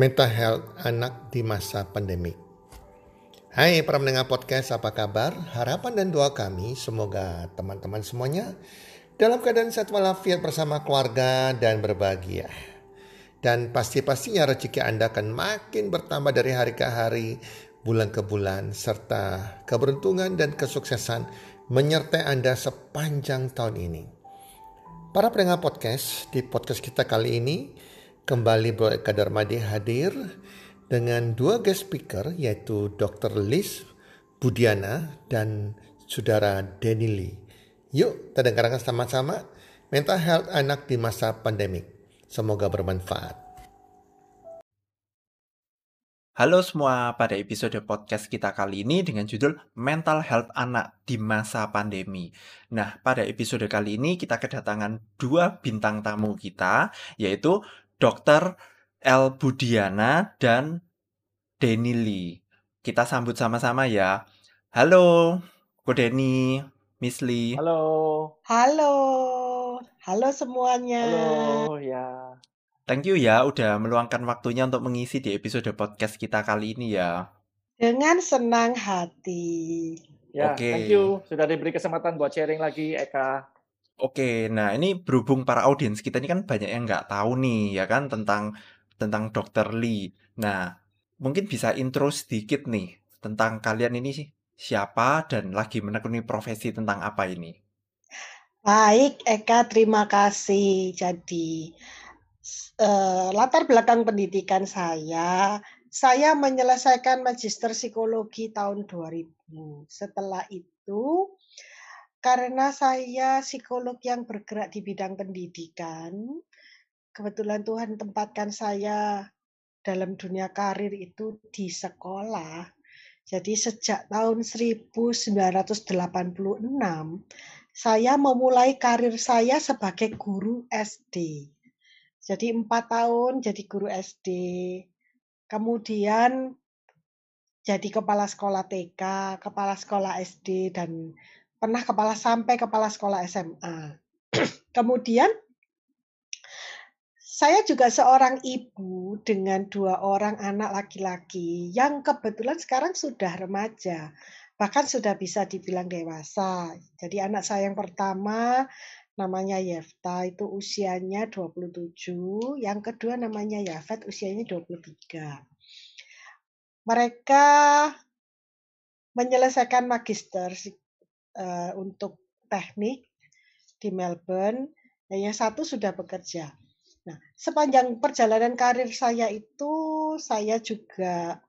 mental health anak di masa pandemi. Hai para mendengar podcast, apa kabar? Harapan dan doa kami semoga teman-teman semuanya dalam keadaan sehat walafiat bersama keluarga dan berbahagia. Dan pasti-pastinya rezeki Anda akan makin bertambah dari hari ke hari, bulan ke bulan, serta keberuntungan dan kesuksesan menyertai Anda sepanjang tahun ini. Para pendengar podcast, di podcast kita kali ini, Kembali Bro Eka Darmadi hadir dengan dua guest speaker yaitu Dr. Liz Budiana dan Saudara Denny Lee. Yuk kita dengarkan sama-sama mental health anak di masa pandemik. Semoga bermanfaat. Halo semua, pada episode podcast kita kali ini dengan judul Mental Health Anak di Masa Pandemi. Nah, pada episode kali ini kita kedatangan dua bintang tamu kita, yaitu Dr. L. Budiana dan Denny Lee. Kita sambut sama-sama ya. Halo, Ko Denny, Miss Lee. Halo. Halo. Halo semuanya. Halo, ya. Thank you ya udah meluangkan waktunya untuk mengisi di episode podcast kita kali ini ya. Dengan senang hati. Ya, Oke. thank you. Sudah diberi kesempatan buat sharing lagi, Eka. Oke, nah ini berhubung para audiens kita ini kan banyak yang nggak tahu nih ya kan tentang tentang Dr. Lee. Nah, mungkin bisa intro sedikit nih tentang kalian ini sih siapa dan lagi menekuni profesi tentang apa ini. Baik, Eka, terima kasih. Jadi, eh, latar belakang pendidikan saya, saya menyelesaikan magister psikologi tahun 2000. Setelah itu, karena saya psikolog yang bergerak di bidang pendidikan, kebetulan Tuhan tempatkan saya dalam dunia karir itu di sekolah. Jadi sejak tahun 1986, saya memulai karir saya sebagai guru SD. Jadi empat tahun jadi guru SD, kemudian jadi kepala sekolah TK, kepala sekolah SD, dan pernah kepala sampai kepala sekolah SMA. Kemudian saya juga seorang ibu dengan dua orang anak laki-laki yang kebetulan sekarang sudah remaja, bahkan sudah bisa dibilang dewasa. Jadi anak saya yang pertama namanya Yefta itu usianya 27, yang kedua namanya Yafet usianya 23. Mereka menyelesaikan magister uh, untuk teknik di Melbourne, dan yang satu sudah bekerja. Nah, sepanjang perjalanan karir saya itu, saya juga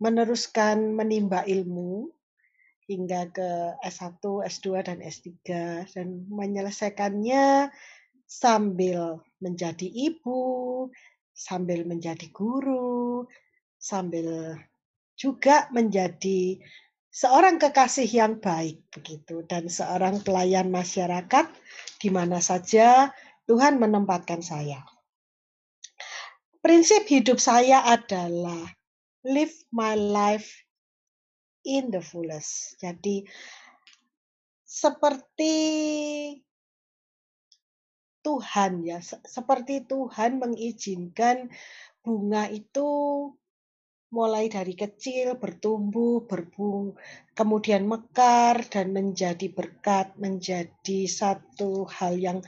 meneruskan menimba ilmu hingga ke S1, S2, dan S3, dan menyelesaikannya sambil menjadi ibu, sambil menjadi guru, sambil juga menjadi seorang kekasih yang baik begitu dan seorang pelayan masyarakat di mana saja Tuhan menempatkan saya. Prinsip hidup saya adalah live my life in the fullest. Jadi seperti Tuhan ya, seperti Tuhan mengizinkan bunga itu mulai dari kecil bertumbuh, berbung, kemudian mekar dan menjadi berkat, menjadi satu hal yang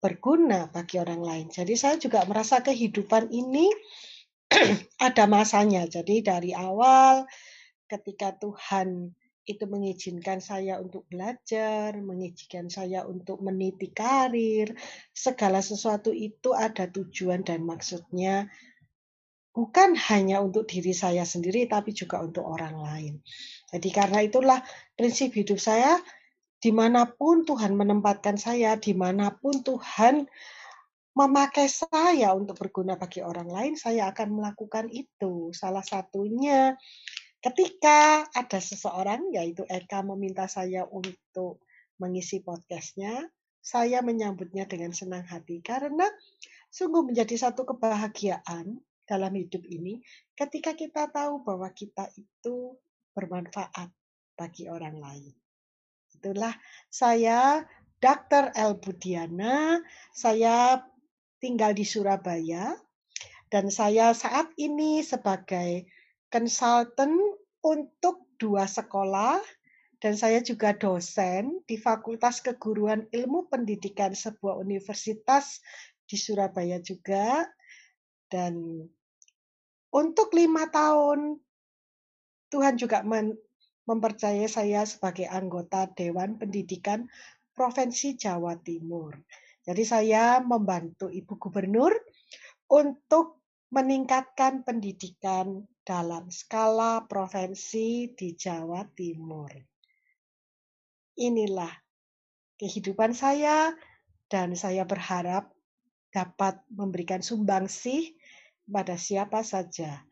berguna bagi orang lain. Jadi saya juga merasa kehidupan ini ada masanya. Jadi dari awal ketika Tuhan itu mengizinkan saya untuk belajar, mengizinkan saya untuk meniti karir, segala sesuatu itu ada tujuan dan maksudnya bukan hanya untuk diri saya sendiri, tapi juga untuk orang lain. Jadi karena itulah prinsip hidup saya, di mana pun Tuhan menempatkan saya, di mana pun Tuhan memakai saya untuk berguna bagi orang lain, saya akan melakukan itu. Salah satunya ketika ada seseorang, yaitu Eka meminta saya untuk mengisi podcastnya, saya menyambutnya dengan senang hati karena sungguh menjadi satu kebahagiaan dalam hidup ini ketika kita tahu bahwa kita itu bermanfaat bagi orang lain. Itulah saya Dr. El Budiana, saya tinggal di Surabaya dan saya saat ini sebagai konsultan untuk dua sekolah dan saya juga dosen di Fakultas Keguruan Ilmu Pendidikan sebuah universitas di Surabaya juga. Dan untuk lima tahun Tuhan juga mempercayai saya sebagai anggota Dewan Pendidikan Provinsi Jawa Timur. Jadi saya membantu Ibu Gubernur untuk meningkatkan pendidikan dalam skala provinsi di Jawa Timur inilah kehidupan saya dan saya berharap dapat memberikan sumbangsih pada siapa saja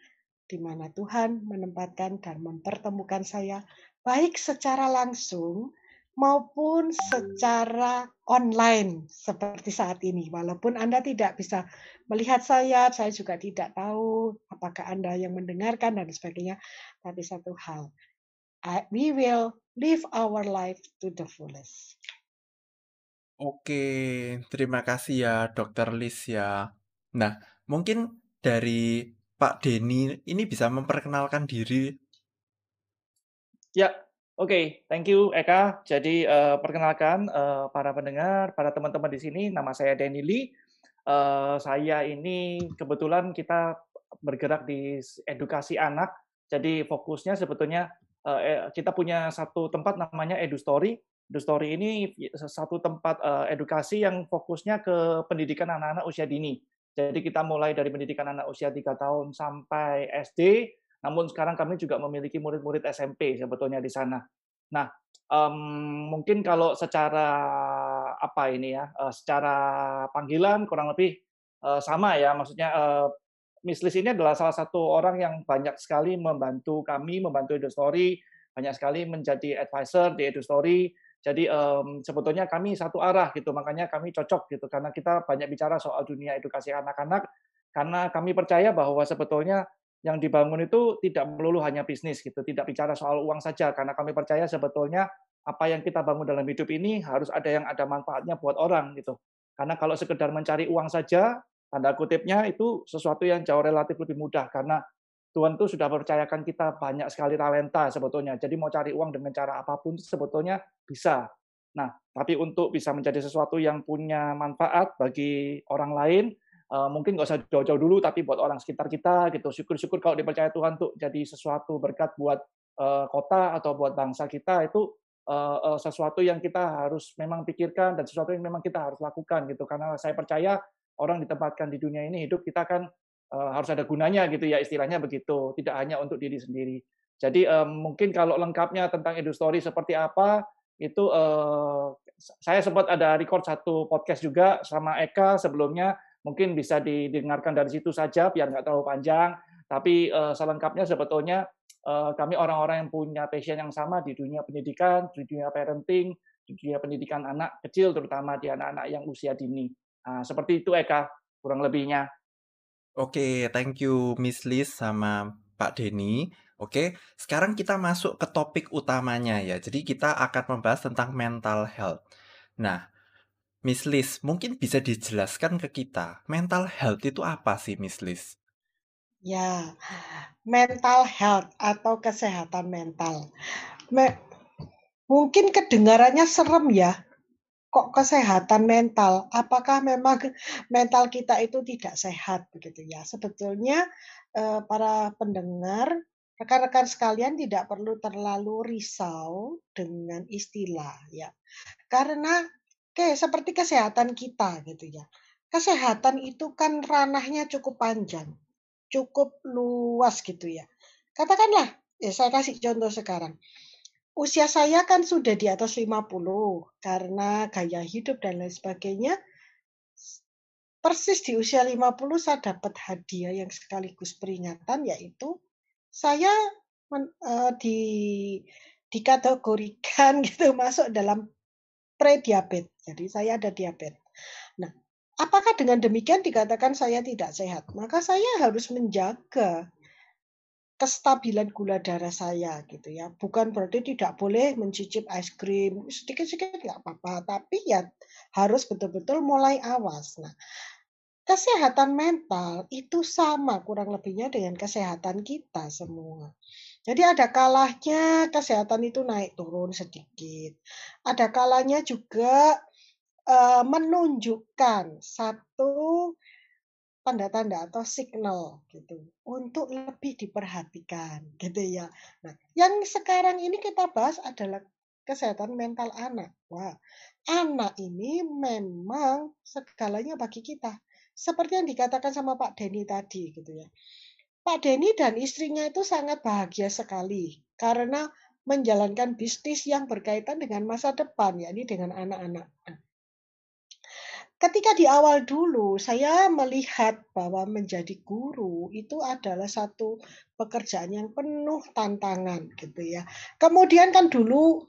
di mana Tuhan menempatkan dan mempertemukan saya baik secara langsung maupun secara online seperti saat ini. Walaupun Anda tidak bisa melihat saya, saya juga tidak tahu apakah Anda yang mendengarkan dan sebagainya. Tapi satu hal, we will live our life to the fullest. Oke, terima kasih ya Dokter Lis ya. Nah, mungkin dari Pak Denny ini bisa memperkenalkan diri. Ya, oke, okay. thank you Eka. Jadi uh, perkenalkan uh, para pendengar, para teman-teman di sini, nama saya Denny Lee. Uh, saya ini kebetulan kita bergerak di edukasi anak. Jadi fokusnya sebetulnya uh, kita punya satu tempat namanya EduStory. EduStory ini satu tempat uh, edukasi yang fokusnya ke pendidikan anak-anak usia dini. Jadi kita mulai dari pendidikan anak usia 3 tahun sampai SD, namun sekarang kami juga memiliki murid-murid SMP sebetulnya di sana. Nah, um, mungkin kalau secara apa ini ya, uh, secara panggilan kurang lebih uh, sama ya, maksudnya uh, Miss Liz ini adalah salah satu orang yang banyak sekali membantu kami, membantu EduStory, banyak sekali menjadi advisor di EduStory. Jadi um, sebetulnya kami satu arah gitu, makanya kami cocok gitu karena kita banyak bicara soal dunia edukasi anak-anak karena kami percaya bahwa sebetulnya yang dibangun itu tidak melulu hanya bisnis gitu, tidak bicara soal uang saja karena kami percaya sebetulnya apa yang kita bangun dalam hidup ini harus ada yang ada manfaatnya buat orang gitu. Karena kalau sekedar mencari uang saja, tanda kutipnya itu sesuatu yang jauh relatif lebih mudah karena Tuhan tuh sudah percayakan kita banyak sekali talenta sebetulnya. Jadi mau cari uang dengan cara apa pun sebetulnya bisa. Nah, tapi untuk bisa menjadi sesuatu yang punya manfaat bagi orang lain, eh, mungkin nggak usah jauh-jauh dulu, tapi buat orang sekitar kita gitu. Syukur-syukur kalau dipercaya Tuhan tuh jadi sesuatu berkat buat eh, kota atau buat bangsa kita itu eh, sesuatu yang kita harus memang pikirkan dan sesuatu yang memang kita harus lakukan gitu. Karena saya percaya orang ditempatkan di dunia ini hidup kita kan uh, harus ada gunanya gitu ya istilahnya begitu. Tidak hanya untuk diri sendiri. Jadi um, mungkin kalau lengkapnya tentang story seperti apa itu uh, saya sempat ada record satu podcast juga sama Eka sebelumnya. Mungkin bisa didengarkan dari situ saja biar nggak terlalu panjang. Tapi selengkapnya sebetulnya kami orang-orang yang punya passion yang sama di dunia pendidikan di dunia parenting di dunia pendidikan anak kecil terutama di anak-anak yang usia dini. Nah, seperti itu Eka, kurang lebihnya. Oke, thank you Miss Liz sama Pak Denny. Oke, sekarang kita masuk ke topik utamanya ya. Jadi kita akan membahas tentang mental health. Nah, Miss Liz, mungkin bisa dijelaskan ke kita, mental health itu apa sih Miss Liz? Ya, mental health atau kesehatan mental. Me mungkin kedengarannya serem ya, kok kesehatan mental? Apakah memang mental kita itu tidak sehat begitu ya? Sebetulnya eh, para pendengar, rekan-rekan sekalian tidak perlu terlalu risau dengan istilah ya. Karena oke seperti kesehatan kita gitu ya. Kesehatan itu kan ranahnya cukup panjang, cukup luas gitu ya. Katakanlah, ya saya kasih contoh sekarang Usia saya kan sudah di atas 50 karena gaya hidup dan lain sebagainya. Persis di usia 50 saya dapat hadiah yang sekaligus peringatan yaitu saya men, uh, di dikategorikan gitu masuk dalam pre-diabetes. Jadi saya ada diabetes. Nah, apakah dengan demikian dikatakan saya tidak sehat? Maka saya harus menjaga kestabilan gula darah saya gitu ya. Bukan berarti tidak boleh mencicip es krim sedikit-sedikit nggak apa-apa, tapi ya harus betul-betul mulai awas. Nah, kesehatan mental itu sama kurang lebihnya dengan kesehatan kita semua. Jadi ada kalahnya kesehatan itu naik turun sedikit. Ada kalanya juga uh, menunjukkan satu tanda-tanda atau signal gitu untuk lebih diperhatikan gitu ya. Nah, yang sekarang ini kita bahas adalah kesehatan mental anak. Wah, anak ini memang segalanya bagi kita. Seperti yang dikatakan sama Pak Denny tadi gitu ya. Pak Denny dan istrinya itu sangat bahagia sekali karena menjalankan bisnis yang berkaitan dengan masa depan, yakni dengan anak-anak. Ketika di awal dulu saya melihat bahwa menjadi guru itu adalah satu pekerjaan yang penuh tantangan gitu ya. Kemudian kan dulu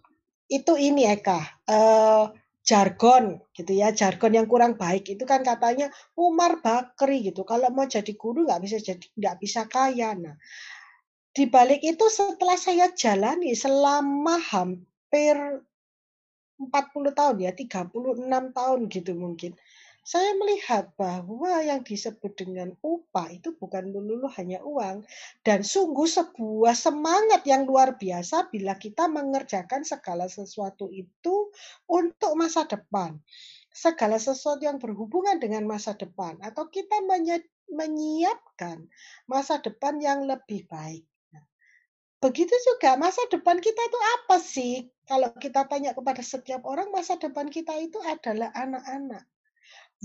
itu ini Eka eh, jargon gitu ya jargon yang kurang baik itu kan katanya Umar Bakri gitu kalau mau jadi guru nggak bisa jadi nggak bisa kaya nah di balik itu setelah saya jalani selama hampir 40 tahun ya, 36 tahun gitu mungkin. Saya melihat bahwa yang disebut dengan upah itu bukan melulu hanya uang dan sungguh sebuah semangat yang luar biasa bila kita mengerjakan segala sesuatu itu untuk masa depan. Segala sesuatu yang berhubungan dengan masa depan atau kita menyiapkan masa depan yang lebih baik. Begitu juga masa depan kita itu apa sih? Kalau kita tanya kepada setiap orang, masa depan kita itu adalah anak-anak.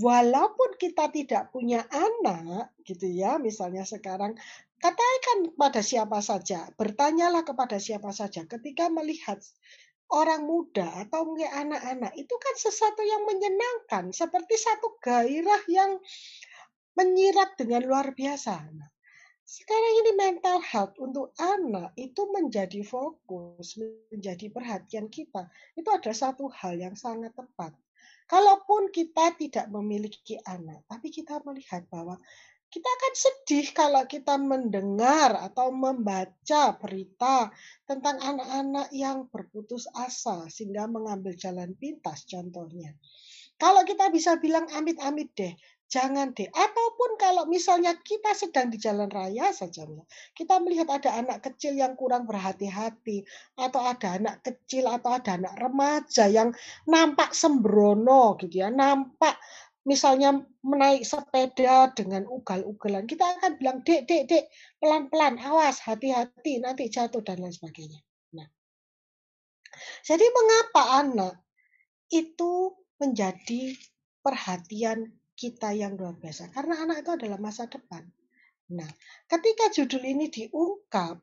Walaupun kita tidak punya anak, gitu ya, misalnya sekarang, katakan kepada siapa saja, bertanyalah kepada siapa saja ketika melihat orang muda atau mungkin anak-anak, itu kan sesuatu yang menyenangkan, seperti satu gairah yang menyirat dengan luar biasa. Nah, sekarang ini mental health untuk anak itu menjadi fokus, menjadi perhatian kita. Itu ada satu hal yang sangat tepat. Kalaupun kita tidak memiliki anak, tapi kita melihat bahwa kita akan sedih kalau kita mendengar atau membaca berita tentang anak-anak yang berputus asa sehingga mengambil jalan pintas contohnya. Kalau kita bisa bilang amit-amit deh, Jangan deh. Ataupun kalau misalnya kita sedang di jalan raya saja, kita melihat ada anak kecil yang kurang berhati-hati, atau ada anak kecil atau ada anak remaja yang nampak sembrono gitu ya, nampak misalnya menaik sepeda dengan ugal-ugalan, kita akan bilang, dek, dek, dek, pelan-pelan, awas, hati-hati, nanti jatuh dan lain sebagainya. Nah, jadi mengapa anak itu menjadi perhatian kita yang luar biasa. Karena anak itu adalah masa depan. Nah, ketika judul ini diungkap,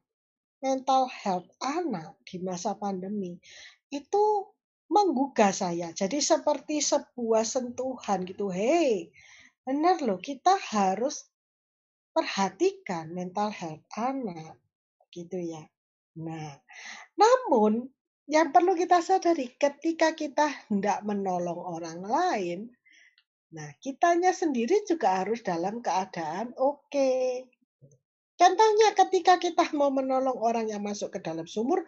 mental health anak di masa pandemi, itu menggugah saya. Jadi seperti sebuah sentuhan gitu. Hei, benar loh, kita harus perhatikan mental health anak. Gitu ya. Nah, namun yang perlu kita sadari ketika kita hendak menolong orang lain, Nah, kitanya sendiri juga harus dalam keadaan oke. Okay. Contohnya ketika kita mau menolong orang yang masuk ke dalam sumur,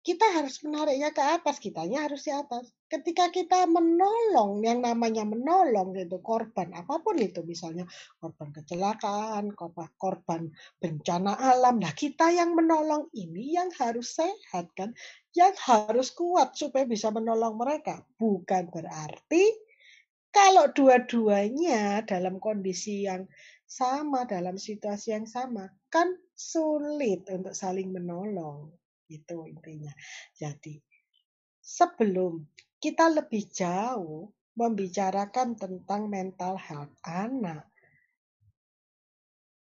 kita harus menariknya ke atas, kitanya harus di atas. Ketika kita menolong, yang namanya menolong itu korban apa pun itu, misalnya korban kecelakaan, korban bencana alam. Nah, kita yang menolong ini yang harus sehat kan, yang harus kuat supaya bisa menolong mereka. Bukan berarti kalau dua-duanya dalam kondisi yang sama, dalam situasi yang sama, kan sulit untuk saling menolong. Itu intinya. Jadi, sebelum kita lebih jauh membicarakan tentang mental health anak,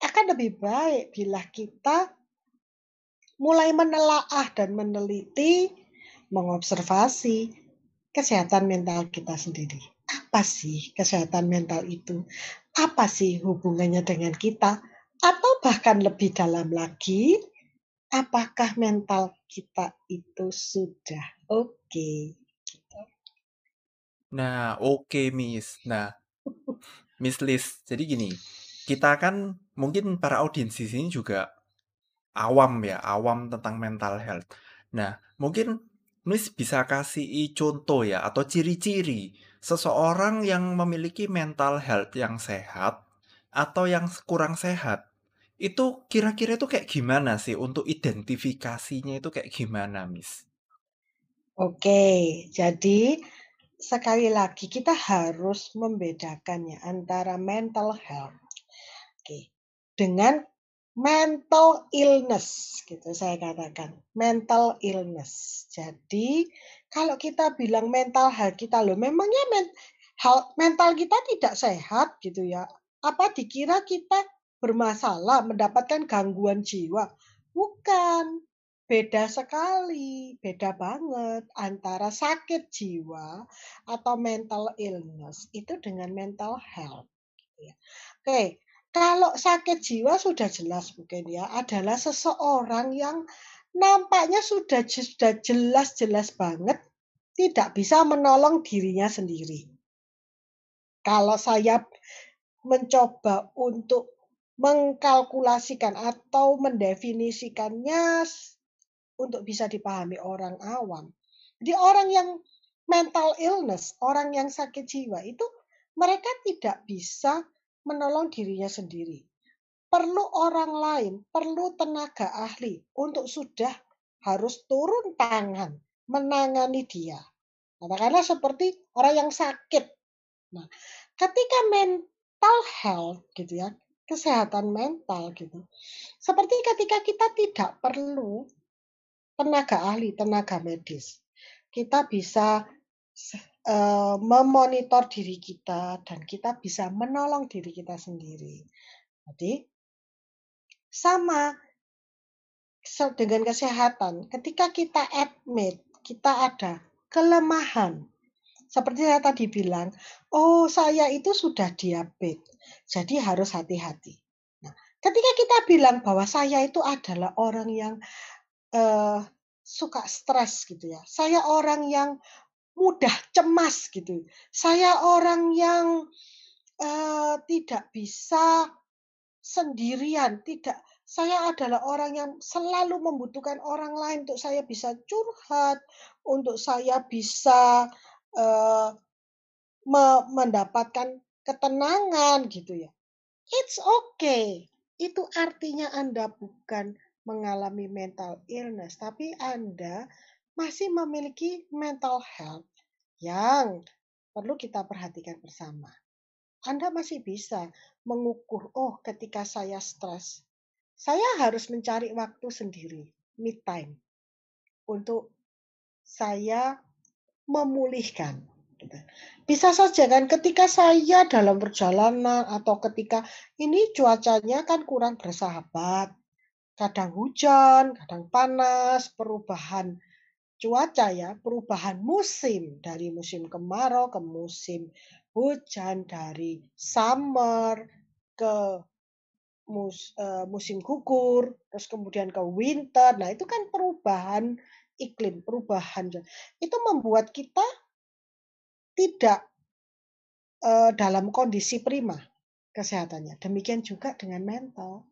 akan lebih baik bila kita mulai menelaah dan meneliti, mengobservasi kesehatan mental kita sendiri apa sih kesehatan mental itu? Apa sih hubungannya dengan kita? Atau bahkan lebih dalam lagi, apakah mental kita itu sudah oke? Okay? Nah, oke okay, Miss. Nah, Miss Liz, jadi gini, kita kan mungkin para audiens di sini juga awam ya, awam tentang mental health. Nah, mungkin Miss bisa kasih contoh ya atau ciri-ciri seseorang yang memiliki mental health yang sehat atau yang kurang sehat, itu kira-kira itu kayak gimana sih untuk identifikasinya itu kayak gimana, Miss? Oke, jadi sekali lagi kita harus membedakan ya antara mental health oke, dengan mental illness gitu saya katakan. Mental illness. Jadi kalau kita bilang mental health kita loh memangnya men, health, mental kita tidak sehat gitu ya. Apa dikira kita bermasalah mendapatkan gangguan jiwa? Bukan beda sekali, beda banget antara sakit jiwa atau mental illness itu dengan mental health. gitu ya. Oke, kalau sakit jiwa sudah jelas mungkin ya adalah seseorang yang nampaknya sudah sudah jelas-jelas banget tidak bisa menolong dirinya sendiri. Kalau saya mencoba untuk mengkalkulasikan atau mendefinisikannya untuk bisa dipahami orang awam. Jadi orang yang mental illness, orang yang sakit jiwa itu mereka tidak bisa menolong dirinya sendiri. Perlu orang lain, perlu tenaga ahli untuk sudah harus turun tangan menangani dia. Katakanlah seperti orang yang sakit. Nah, ketika mental health gitu ya, kesehatan mental gitu. Seperti ketika kita tidak perlu tenaga ahli, tenaga medis. Kita bisa uh, memonitor diri kita dan kita bisa menolong diri kita sendiri. Jadi sama dengan kesehatan. Ketika kita admit, kita ada kelemahan. Seperti saya tadi bilang, oh saya itu sudah diabetes, jadi harus hati-hati. Nah, ketika kita bilang bahwa saya itu adalah orang yang uh, suka stres gitu ya. Saya orang yang mudah cemas gitu. Saya orang yang uh, tidak bisa sendirian, tidak saya adalah orang yang selalu membutuhkan orang lain untuk saya bisa curhat, untuk saya bisa uh, me mendapatkan ketenangan gitu ya. It's okay. Itu artinya Anda bukan mengalami mental illness, tapi Anda masih memiliki mental health yang perlu kita perhatikan bersama. Anda masih bisa mengukur, oh ketika saya stres, saya harus mencari waktu sendiri, me time, untuk saya memulihkan. Gitu. Bisa saja kan ketika saya dalam perjalanan atau ketika ini cuacanya kan kurang bersahabat, kadang hujan, kadang panas, perubahan cuaca ya, perubahan musim dari musim kemarau ke musim hujan, dari summer ke mus, uh, musim gugur, terus kemudian ke winter. Nah, itu kan perubahan iklim, perubahan. Itu membuat kita tidak uh, dalam kondisi prima kesehatannya. Demikian juga dengan mental.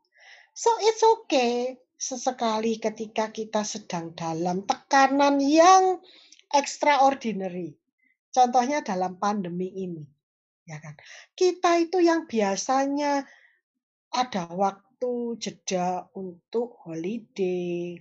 So it's okay sesekali ketika kita sedang dalam tekanan yang extraordinary. Contohnya dalam pandemi ini. Ya kan? Kita itu yang biasanya ada waktu jeda untuk holiday,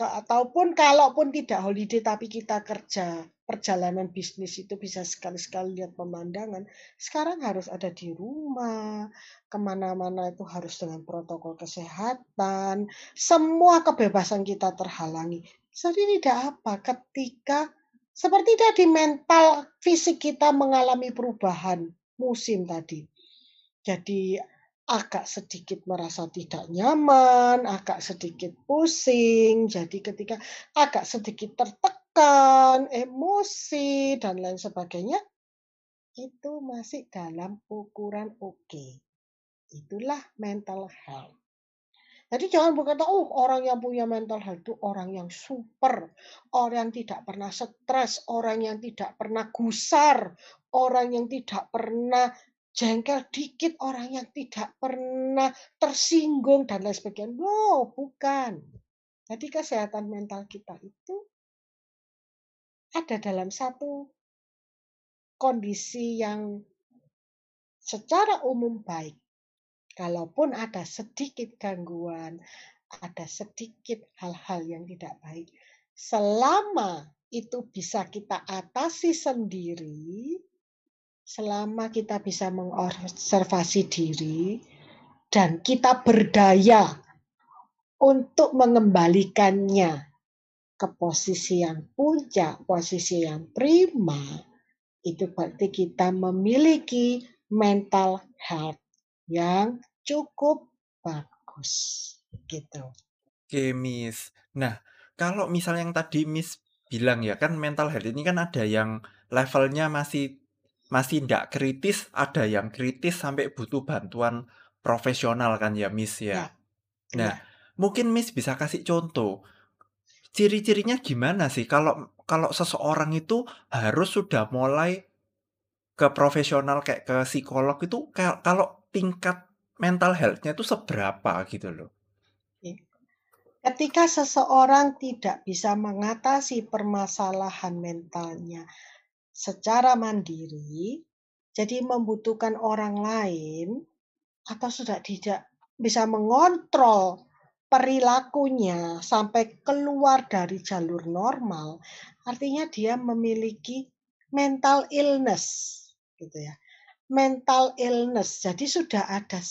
ataupun kalaupun tidak holiday tapi kita kerja perjalanan bisnis itu bisa sekali-sekali lihat pemandangan. Sekarang harus ada di rumah, ke mana-mana itu harus dengan protokol kesehatan. Semua kebebasan kita terhalangi. Jadi tidak apa ketika seperti tadi mental fisik kita mengalami perubahan musim tadi. Jadi agak sedikit merasa tidak nyaman, agak sedikit pusing. Jadi ketika agak sedikit tertekan, emosi dan lain sebagainya, itu masih dalam ukuran oke. Okay. Itulah mental health. Jadi jangan berkata, oh orang yang punya mental health itu orang yang super, orang yang tidak pernah stres, orang yang tidak pernah gusar, orang yang tidak pernah jengkel dikit orang yang tidak pernah tersinggung dan lain sebagainya. No, bukan. Jadi kesehatan mental kita itu ada dalam satu kondisi yang secara umum baik. Kalaupun ada sedikit gangguan, ada sedikit hal-hal yang tidak baik, selama itu bisa kita atasi sendiri, selama kita bisa mengobservasi diri dan kita berdaya untuk mengembalikannya ke posisi yang puncak, posisi yang prima, itu berarti kita memiliki mental health yang cukup bagus gitu. Oke, Miss. Nah, kalau misalnya yang tadi Miss bilang ya kan mental health ini kan ada yang levelnya masih masih tidak kritis, ada yang kritis sampai butuh bantuan profesional kan ya, Miss ya. Ya. Nah, Ya. mungkin Miss bisa kasih contoh ciri-cirinya gimana sih kalau kalau seseorang itu harus sudah mulai ke profesional kayak ke psikolog itu ka- kalau tingkat mental health-nya itu seberapa gitu loh. Ketika seseorang tidak bisa mengatasi permasalahan mentalnya secara mandiri, jadi membutuhkan orang lain, atau sudah tidak bisa mengontrol perilakunya sampai keluar dari jalur normal, artinya dia memiliki mental illness, gitu ya. Mental illness, jadi sudah ada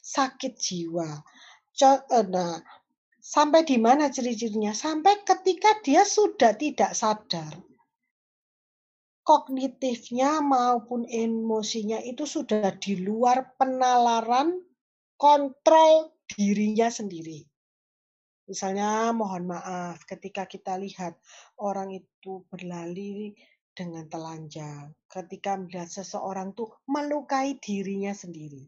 sakit jiwa. Eh, Nah, sampai di mana ciri-cirinya? Sampai ketika dia sudah tidak sadar. Kognitifnya maupun emosinya itu sudah di luar penalaran kontrol dirinya sendiri. Misalnya mohon maaf ketika kita lihat orang itu berlari dengan telanjang, ketika melihat seseorang tuh melukai dirinya sendiri.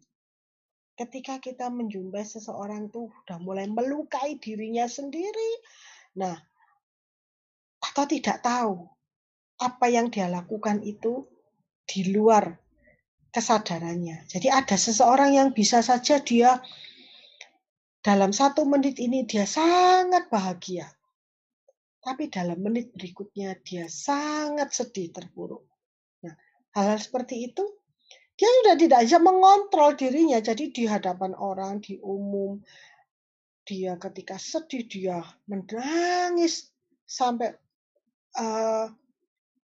Ketika kita menjumpai seseorang tuh udah mulai melukai dirinya sendiri, nah atau tidak tahu apa yang dia lakukan itu di luar kesadarannya. Jadi ada seseorang yang bisa saja dia dalam satu menit ini dia sangat bahagia. Tapi dalam menit berikutnya dia sangat sedih terpuruk. Nah, hal-hal seperti itu dia sudah tidak bisa mengontrol dirinya. Jadi di hadapan orang, di umum, dia ketika sedih dia menangis sampai eh,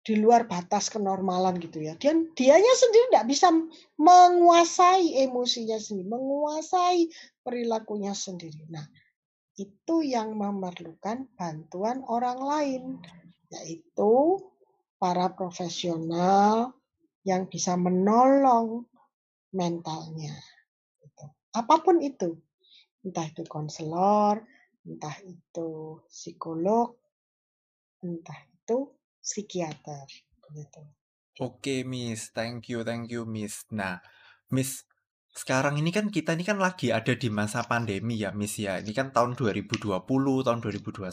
di luar batas kenormalan gitu ya. Dan dianya sendiri tidak bisa menguasai emosinya sendiri, menguasai perilakunya sendiri. Nah, itu yang memerlukan bantuan orang lain, yaitu para profesional yang bisa menolong mentalnya. Gitu. Apa pun itu, entah itu konselor, entah itu psikolog, entah itu psikiater. Gitu. Oke, Miss. Thank you, thank you, Miss. Nah, Miss, sekarang ini kan kita ini kan lagi ada di masa pandemi ya, Miss ya. Ini kan tahun 2020, tahun 2021.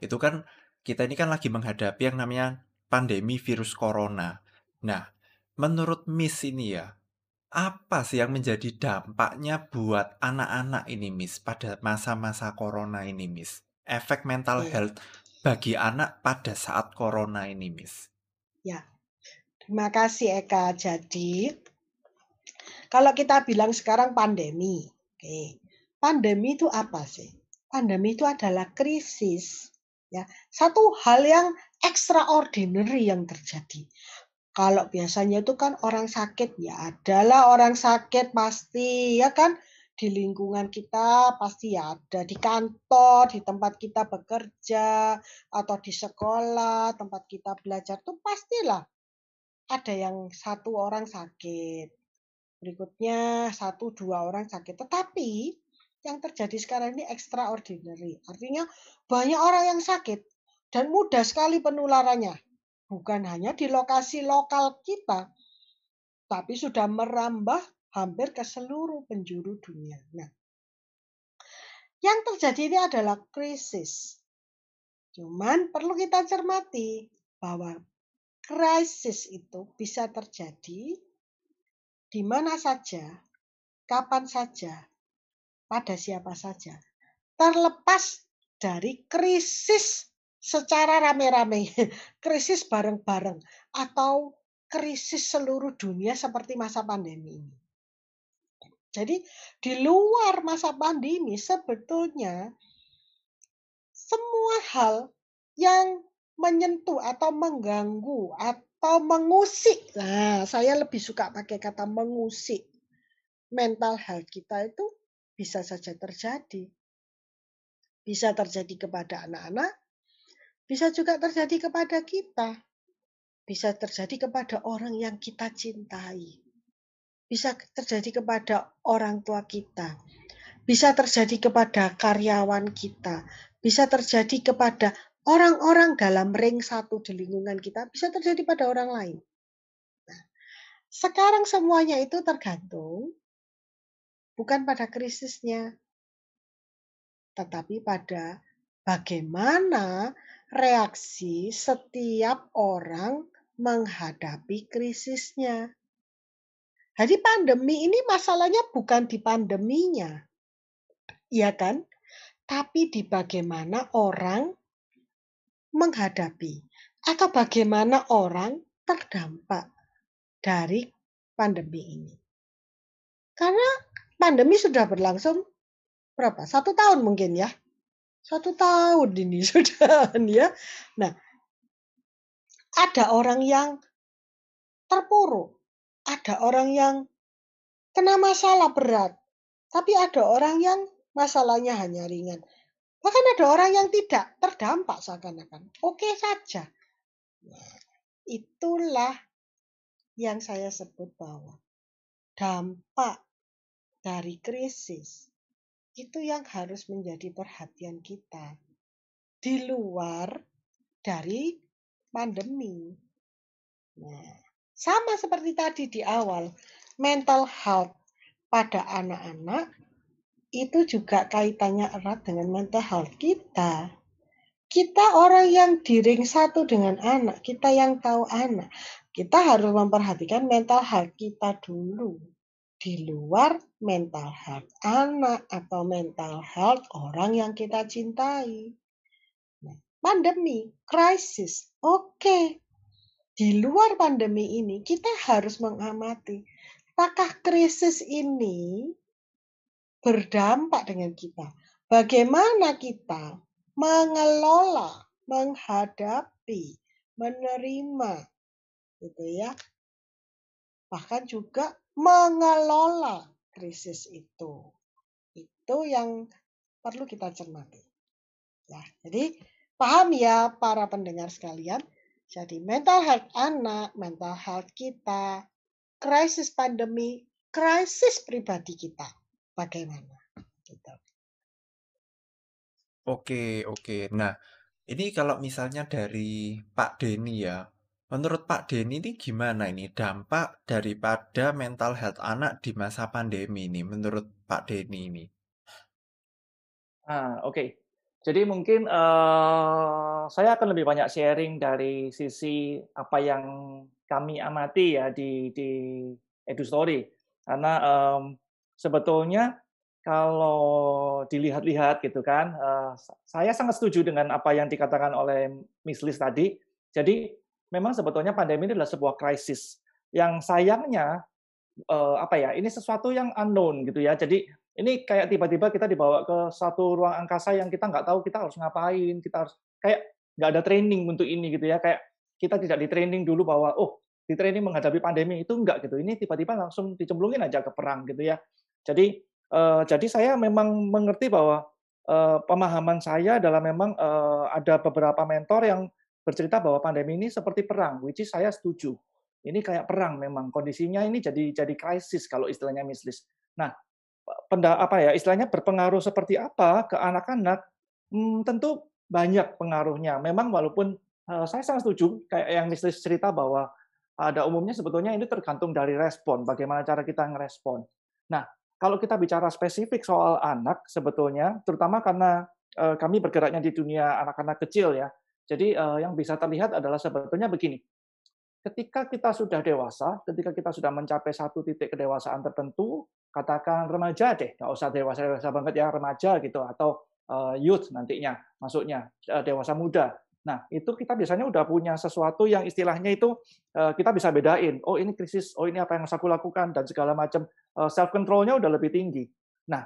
Itu kan kita ini kan lagi menghadapi yang namanya pandemi virus corona. Nah, menurut Miss ini ya, apa sih yang menjadi dampaknya buat anak-anak ini, Miss, pada masa-masa corona ini, Miss? Efek mental health bagi anak pada saat corona ini, Miss. Ya, terima kasih Eka. Jadi, kalau kita bilang sekarang pandemi, oke, pandemi itu apa sih? Pandemi itu adalah krisis, ya, satu hal yang extraordinary yang terjadi. Kalau biasanya itu kan orang sakit, ya adalah orang sakit pasti, ya kan? Di lingkungan kita pasti ya ada, di kantor, di tempat kita bekerja, atau di sekolah, tempat kita belajar, itu pastilah ada yang satu orang sakit, berikutnya satu dua orang sakit. Tetapi yang terjadi sekarang ini extraordinary, artinya banyak orang yang sakit dan mudah sekali penularannya. Bukan hanya di lokasi lokal kita, tapi sudah merambah hampir ke seluruh penjuru dunia. Nah, yang terjadi ini adalah krisis. Cuman perlu kita cermati bahwa krisis itu bisa terjadi di mana saja, kapan saja, pada siapa saja. Terlepas dari krisis secara rame-rame, krisis bareng-bareng, atau krisis seluruh dunia seperti masa pandemi ini. Jadi di luar masa pandemi sebetulnya semua hal yang menyentuh atau mengganggu atau mengusik. Nah, saya lebih suka pakai kata mengusik. Mental health kita itu bisa saja terjadi. Bisa terjadi kepada anak-anak, bisa juga terjadi kepada kita. Bisa terjadi kepada orang yang kita cintai bisa terjadi kepada orang tua kita, bisa terjadi kepada karyawan kita, bisa terjadi kepada orang-orang dalam ring satu di lingkungan kita, bisa terjadi pada orang lain. Nah, sekarang semuanya itu tergantung bukan pada krisisnya, tetapi pada bagaimana reaksi setiap orang menghadapi krisisnya. Jadi pandemi ini masalahnya bukan di pandeminya. Iya kan? Tapi di bagaimana orang menghadapi atau bagaimana orang terdampak dari pandemi ini. Karena pandemi sudah berlangsung berapa? Satu tahun mungkin ya. Satu tahun ini sudah ya. Nah, ada orang yang terpuruk ada orang yang kena masalah berat, tapi ada orang yang masalahnya hanya ringan. Bahkan ada orang yang tidak terdampak seakan-akan. Oke saja. Nah, itulah yang saya sebut bahwa dampak dari krisis itu yang harus menjadi perhatian kita di luar dari pandemi. Nah, sama seperti tadi di awal, mental health pada anak-anak itu juga kaitannya erat dengan mental health kita. Kita orang yang di ring satu dengan anak, kita yang tahu anak, kita harus memperhatikan mental health kita dulu. Di luar mental health anak atau mental health orang yang kita cintai. Nah, pandemi, krisis, oke. Okay di luar pandemi ini kita harus mengamati apakah krisis ini berdampak dengan kita. Bagaimana kita mengelola, menghadapi, menerima gitu ya. Bahkan juga mengelola krisis itu. Itu yang perlu kita cermati. Ya, jadi paham ya para pendengar sekalian, jadi mental health anak, mental health kita, krisis pandemi, krisis pribadi kita. Bagaimana? Gitu. Oke, oke. Nah, ini kalau misalnya dari Pak Denny ya, menurut Pak Denny ini gimana ini dampak daripada mental health anak di masa pandemi ini menurut Pak Denny ini? Ah, oke. Okay. Jadi mungkin uh, saya akan lebih banyak sharing dari sisi apa yang kami amati ya di di EduStory. Karena um, sebetulnya kalau dilihat-lihat gitu kan, uh, saya sangat setuju dengan apa yang dikatakan oleh Miss Liz tadi. Jadi memang sebetulnya pandemi ini adalah sebuah krisis. Yang sayangnya uh, apa ya? Ini sesuatu yang unknown gitu ya. Jadi ini kayak tiba-tiba kita dibawa ke satu ruang angkasa yang kita nggak tahu kita harus ngapain, kita harus kayak nggak ada training untuk ini gitu ya, kayak kita tidak di training dulu bahwa oh di training menghadapi pandemi itu enggak gitu. Ini tiba-tiba langsung dicemplungin aja ke perang gitu ya. Jadi uh, jadi saya memang mengerti bahwa uh, pemahaman saya adalah memang uh, ada beberapa mentor yang bercerita bahwa pandemi ini seperti perang, which is saya setuju. Ini kayak perang memang kondisinya ini jadi jadi krisis kalau istilahnya mislis. Nah, penda, apa ya istilahnya berpengaruh seperti apa ke anak-anak hmm, tentu banyak pengaruhnya. Memang walaupun uh, saya sangat setuju kayak yang Mistis cerita bahwa ada umumnya sebetulnya ini tergantung dari respon, bagaimana cara kita ngerespon. Nah, kalau kita bicara spesifik soal anak sebetulnya, terutama karena uh, kami bergeraknya di dunia anak-anak kecil ya, jadi uh, yang bisa terlihat adalah sebetulnya begini. Ketika kita sudah dewasa, ketika kita sudah mencapai satu titik kedewasaan tertentu, katakan remaja deh, nggak usah dewasa-dewasa banget ya, remaja gitu, atau uh, youth nantinya, masuknya, dewasa muda. Nah, itu kita biasanya udah punya sesuatu yang istilahnya itu uh, kita bisa bedain. Oh, ini krisis, oh ini apa yang harus aku lakukan dan segala macam uh, self controlnya udah lebih tinggi. Nah,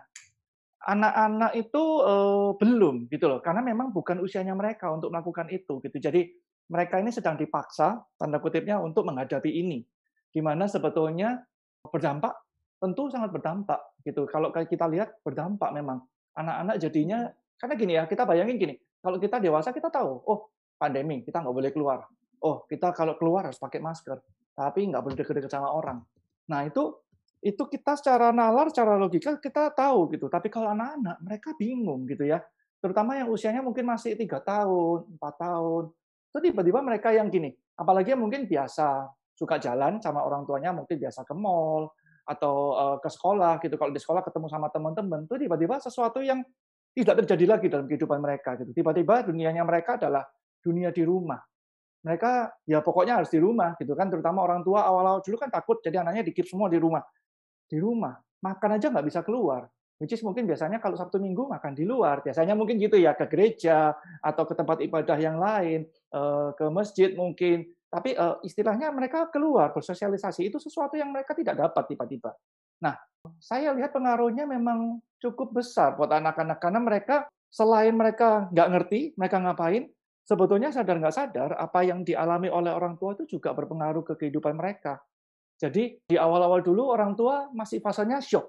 anak-anak itu uh, belum gitu loh, karena memang bukan usianya mereka untuk melakukan itu gitu. Jadi mereka ini sedang dipaksa tanda kutipnya untuk menghadapi ini. Gimana sebetulnya berdampak? Tentu sangat berdampak gitu. Kalau kita lihat berdampak memang anak-anak jadinya karena gini ya, kita bayangin gini, kalau kita dewasa kita tahu, oh pandemi kita nggak boleh keluar. Oh kita kalau keluar harus pakai masker, tapi nggak boleh deket-deket sama orang. Nah itu itu kita secara nalar, secara logika kita tahu gitu. Tapi kalau anak-anak mereka bingung gitu ya. Terutama yang usianya mungkin masih tiga tahun, empat tahun. Terus tiba-tiba mereka yang gini, apalagi yang mungkin biasa suka jalan sama orang tuanya, mungkin biasa ke mall atau eh, ke sekolah gitu. Kalau di sekolah ketemu sama teman-teman, tuh tiba-tiba sesuatu yang tidak terjadi lagi dalam kehidupan mereka gitu. Tiba-tiba dunianya mereka adalah dunia di rumah. Mereka ya pokoknya harus di rumah gitu kan, terutama orang tua awal-awal dulu kan takut jadi anaknya dikip semua di rumah. Di rumah, makan aja nggak bisa keluar. Which is mungkin biasanya kalau Sabtu Minggu makan di luar. Biasanya mungkin gitu ya, ke gereja atau ke tempat ibadah yang lain, eh, ke masjid mungkin. Tapi eh, istilahnya mereka keluar, bersosialisasi. Itu sesuatu yang mereka tidak dapat tiba-tiba. Nah, saya lihat pengaruhnya memang cukup besar buat anak-anak karena mereka selain mereka nggak ngerti mereka ngapain, sebetulnya sadar nggak sadar apa yang dialami oleh orang tua itu juga berpengaruh ke kehidupan mereka. Jadi di awal-awal dulu orang tua masih fasenya shock.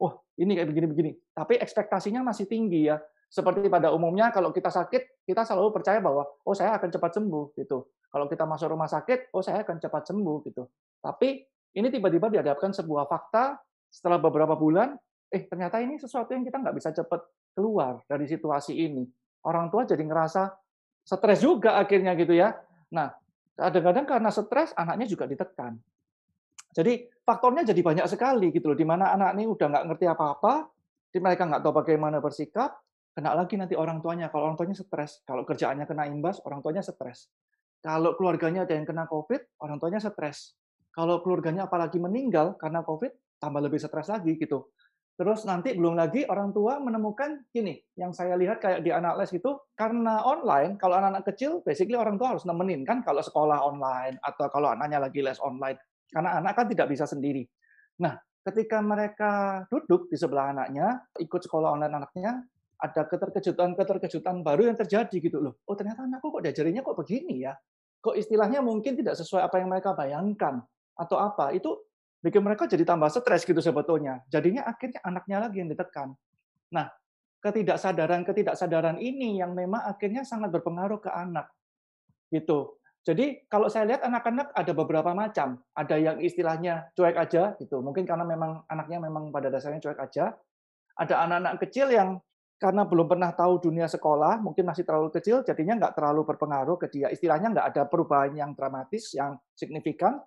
Oh, ini kayak begini-begini. Tapi ekspektasinya masih tinggi ya. Seperti pada umumnya kalau kita sakit, kita selalu percaya bahwa oh saya akan cepat sembuh gitu. Kalau kita masuk rumah sakit, oh saya akan cepat sembuh gitu. Tapi ini tiba-tiba dihadapkan sebuah fakta setelah beberapa bulan, eh ternyata ini sesuatu yang kita nggak bisa cepat keluar dari situasi ini. Orang tua jadi ngerasa stres juga akhirnya gitu ya. Nah, kadang-kadang karena stres, anaknya juga ditekan. Jadi faktornya jadi banyak sekali gitu loh, di mana anak ini udah nggak ngerti apa-apa, mereka nggak tahu bagaimana bersikap, kena lagi nanti orang tuanya. Kalau orang tuanya stres, kalau kerjaannya kena imbas, orang tuanya stres. Kalau keluarganya ada yang kena COVID, orang tuanya stres. Kalau keluarganya apalagi meninggal karena COVID, tambah lebih stres lagi gitu. Terus nanti belum lagi orang tua menemukan gini, yang saya lihat kayak di anak les itu karena online, kalau anak-anak kecil basically orang tua harus nemenin kan kalau sekolah online atau kalau anaknya lagi les online. Karena anak kan tidak bisa sendiri. Nah, ketika mereka duduk di sebelah anaknya, ikut sekolah online anaknya, ada keterkejutan-keterkejutan baru yang terjadi gitu loh. Oh, ternyata anakku kok diajarinya kok begini ya. Kok istilahnya mungkin tidak sesuai apa yang mereka bayangkan atau apa itu bikin mereka jadi tambah stres gitu sebetulnya. Jadinya akhirnya anaknya lagi yang ditekan. Nah, ketidaksadaran-ketidaksadaran ini yang memang akhirnya sangat berpengaruh ke anak. Gitu. Jadi kalau saya lihat anak-anak ada beberapa macam. Ada yang istilahnya cuek aja gitu. Mungkin karena memang anaknya memang pada dasarnya cuek aja. Ada anak-anak kecil yang karena belum pernah tahu dunia sekolah, mungkin masih terlalu kecil, jadinya nggak terlalu berpengaruh ke dia. Istilahnya nggak ada perubahan yang dramatis, yang signifikan.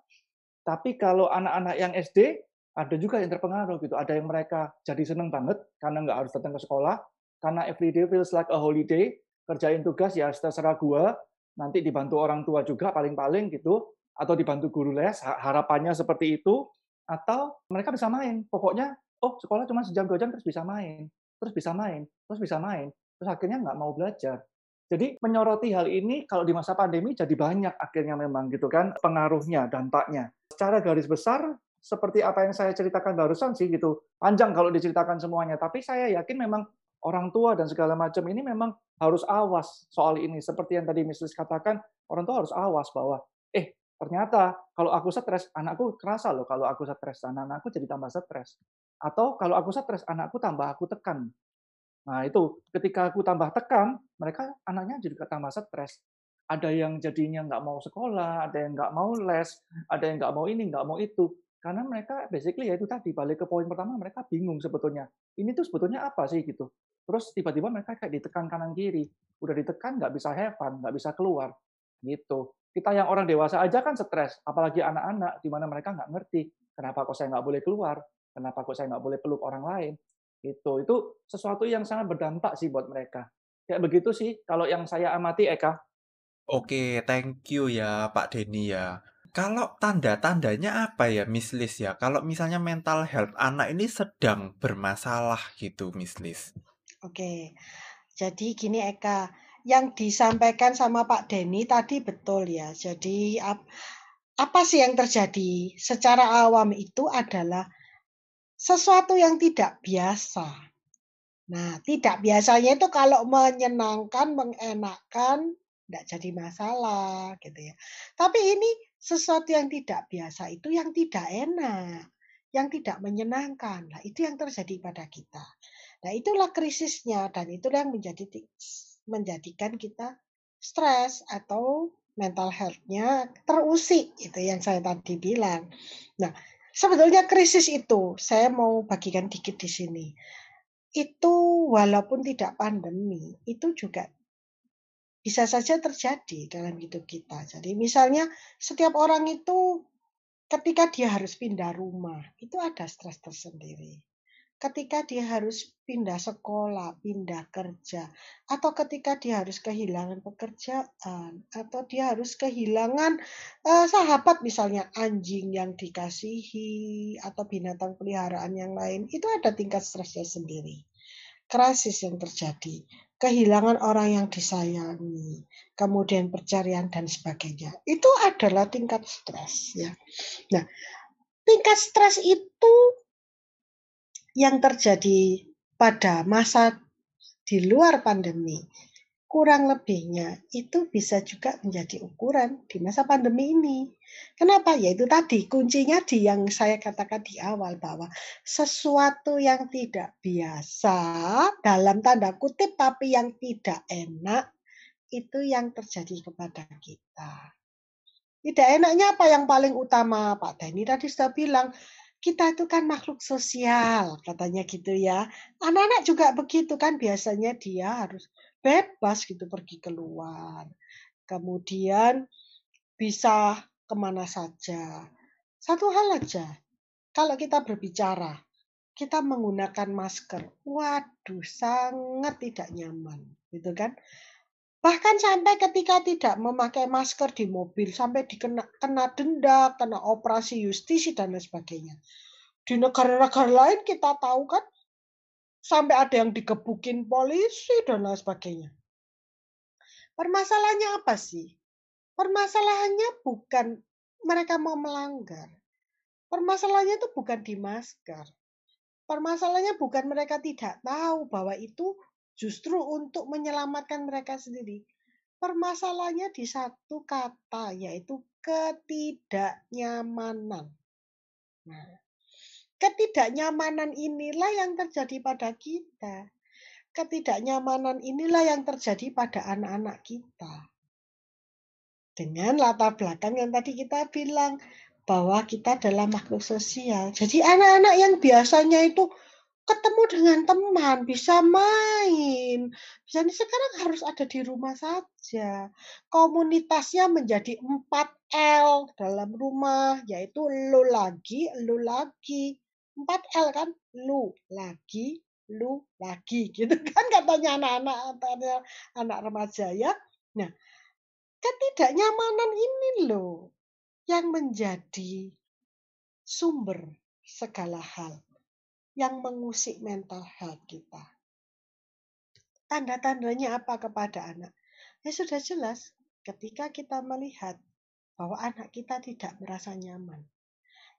Tapi kalau anak-anak yang SD, ada juga yang terpengaruh gitu. Ada yang mereka jadi seneng banget karena nggak harus datang ke sekolah, karena every day feels like a holiday, kerjain tugas ya terserah gua, nanti dibantu orang tua juga paling-paling gitu, atau dibantu guru les, harapannya seperti itu, atau mereka bisa main. Pokoknya, oh sekolah cuma sejam dua jam terus bisa main, terus bisa main, terus bisa main, terus akhirnya nggak mau belajar. Jadi menyoroti hal ini kalau di masa pandemi jadi banyak akhirnya memang gitu kan pengaruhnya, dampaknya. Secara garis besar seperti apa yang saya ceritakan barusan sih gitu. Panjang kalau diceritakan semuanya, tapi saya yakin memang orang tua dan segala macam ini memang harus awas soal ini. Seperti yang tadi Mrs. katakan, orang tua harus awas bahwa eh ternyata kalau aku stres, anakku kerasa loh kalau aku stres, anak-anakku jadi tambah stres. Atau kalau aku stres, anakku tambah aku tekan. Nah, itu ketika aku tambah tekan, mereka anaknya juga tambah stres. Ada yang jadinya nggak mau sekolah, ada yang nggak mau les, ada yang nggak mau ini, nggak mau itu. Karena mereka basically ya itu tadi, balik ke poin pertama, mereka bingung sebetulnya. Ini tuh sebetulnya apa sih gitu. Terus tiba-tiba mereka kayak ditekan kanan kiri. Udah ditekan nggak bisa have fun, nggak bisa keluar. Gitu. Kita yang orang dewasa aja kan stres, apalagi anak-anak, di mana mereka nggak ngerti. Kenapa kok saya nggak boleh keluar? Kenapa kok saya nggak boleh peluk orang lain? Itu itu sesuatu yang sangat berdampak sih buat mereka. Kayak begitu sih kalau yang saya amati Eka. Oke, thank you ya Pak Denny ya. Kalau tanda-tandanya apa ya Miss Liz ya? Kalau misalnya mental health anak ini sedang bermasalah gitu Miss Liz. Oke. Jadi gini Eka, yang disampaikan sama Pak Denny tadi betul ya. Jadi apa sih yang terjadi? Secara awam itu adalah sesuatu yang tidak biasa. Nah, tidak biasanya itu kalau menyenangkan, mengenakan, tidak jadi masalah gitu ya. Tapi ini sesuatu yang tidak biasa itu yang tidak enak, yang tidak menyenangkan. Nah, itu yang terjadi pada kita. Nah, itulah krisisnya dan itulah yang menjadi menjadikan kita stres atau mental health-nya terusik itu yang saya tadi bilang. Nah, sebetulnya krisis itu saya mau bagikan dikit di sini. Itu walaupun tidak pandemi, itu juga bisa saja terjadi dalam hidup kita. Jadi misalnya setiap orang itu ketika dia harus pindah rumah, itu ada stres tersendiri. Ketika dia harus pindah sekolah, pindah kerja, atau ketika dia harus kehilangan pekerjaan, atau dia harus kehilangan uh, sahabat misalnya anjing yang dikasihi atau binatang peliharaan yang lain, itu ada tingkat stresnya sendiri. Krisis yang terjadi kehilangan orang yang disayangi, kemudian percarian dan sebagainya. Itu adalah tingkat stres ya. Nah, tingkat stres itu yang terjadi pada masa di luar pandemi kurang lebihnya itu bisa juga menjadi ukuran di masa pandemi ini. Kenapa? Yaitu tadi kuncinya di yang saya katakan di awal bahwa sesuatu yang tidak biasa dalam tanda kutip tapi yang tidak enak itu yang terjadi kepada kita. Tidak enaknya apa yang paling utama Pak Dani tadi sudah bilang kita itu kan makhluk sosial katanya gitu ya. Anak-anak juga begitu kan biasanya dia harus bebas gitu pergi keluar. Kemudian bisa ke mana saja. Satu hal aja, kalau kita berbicara, kita menggunakan masker. Waduh, sangat tidak nyaman, gitu kan? Bahkan sampai ketika tidak memakai masker di mobil, sampai dikena kena denda, kena operasi justisi dan lain sebagainya. Di negara-negara lain kita tahu kan sampai ada yang digebukin polisi dan lain sebagainya. Permasalahannya apa sih? Permasalahannya bukan mereka mau melanggar. Permasalahannya itu bukan di masker. Permasalahannya bukan mereka tidak tahu bahwa itu justru untuk menyelamatkan mereka sendiri. Permasalahannya di satu kata, yaitu ketidaknyamanan. Nah, Ketidaknyamanan inilah yang terjadi pada kita. Ketidaknyamanan inilah yang terjadi pada anak-anak kita. Dengan latar belakang yang tadi kita bilang bahwa kita adalah makhluk sosial. Jadi anak-anak yang biasanya itu ketemu dengan teman, bisa main. Jadi sekarang harus ada di rumah saja. Komunitasnya menjadi 4L dalam rumah, yaitu lu lagi, lu lagi. 4L kan lu lagi lu lagi gitu kan katanya anak-anak anak remaja ya. Nah, ketidaknyamanan ini loh yang menjadi sumber segala hal yang mengusik mental health kita. Tanda-tandanya apa kepada anak? Ya sudah jelas ketika kita melihat bahwa anak kita tidak merasa nyaman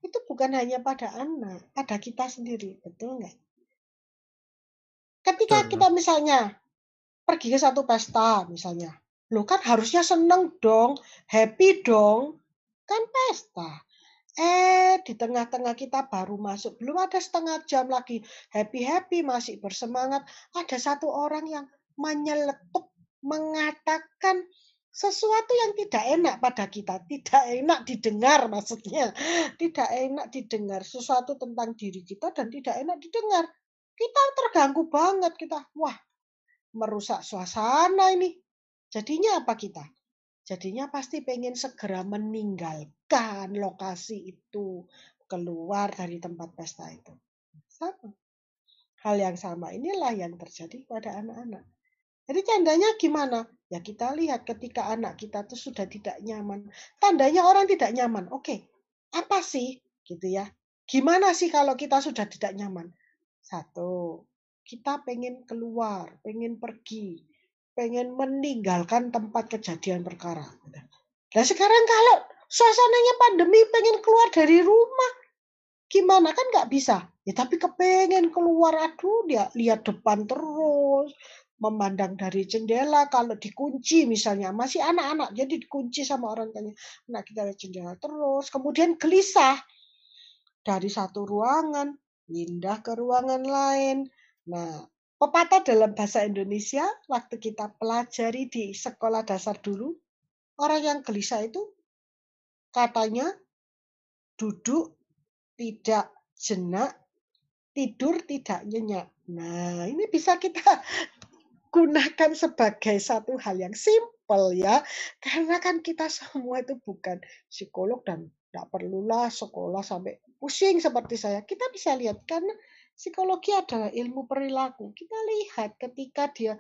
itu bukan hanya pada anak, pada kita sendiri, betul nggak? Ketika kita misalnya pergi ke satu pesta misalnya, lo kan harusnya seneng dong, happy dong, kan pesta. Eh, di tengah-tengah kita baru masuk, belum ada setengah jam lagi, happy-happy, masih bersemangat. Ada satu orang yang menyeletuk, mengatakan sesuatu yang tidak enak pada kita, tidak enak didengar maksudnya, tidak enak didengar sesuatu tentang diri kita dan tidak enak didengar. Kita terganggu banget kita, wah merusak suasana ini. Jadinya apa kita? Jadinya pasti pengen segera meninggalkan lokasi itu, keluar dari tempat pesta itu. Sama. Hal yang sama inilah yang terjadi pada anak-anak. Jadi tandanya gimana? Ya kita lihat ketika anak kita tuh sudah tidak nyaman. Tandanya orang tidak nyaman. Oke, apa sih gitu ya? Gimana sih kalau kita sudah tidak nyaman? Satu, kita pengen keluar, pengen pergi. Pengen meninggalkan tempat kejadian perkara. Nah sekarang kalau suasananya pandemi pengen keluar dari rumah, gimana? Kan nggak bisa. Ya tapi kepengen keluar, aduh dia lihat depan terus, memandang dari jendela. Kalau dikunci misalnya masih anak-anak jadi dikunci sama orang tuanya. Anak kita lihat jendela terus. Kemudian gelisah dari satu ruangan pindah ke ruangan lain. Nah pepatah dalam bahasa Indonesia waktu kita pelajari di sekolah dasar dulu orang yang gelisah itu katanya duduk tidak jenak tidur tidak nyenyak nah ini bisa kita gunakan sebagai satu hal yang simple ya. Karena kan kita semua itu bukan psikolog dan tidak perlulah sekolah sampai pusing seperti saya. Kita bisa lihat karena psikologi adalah ilmu perilaku. Kita lihat ketika dia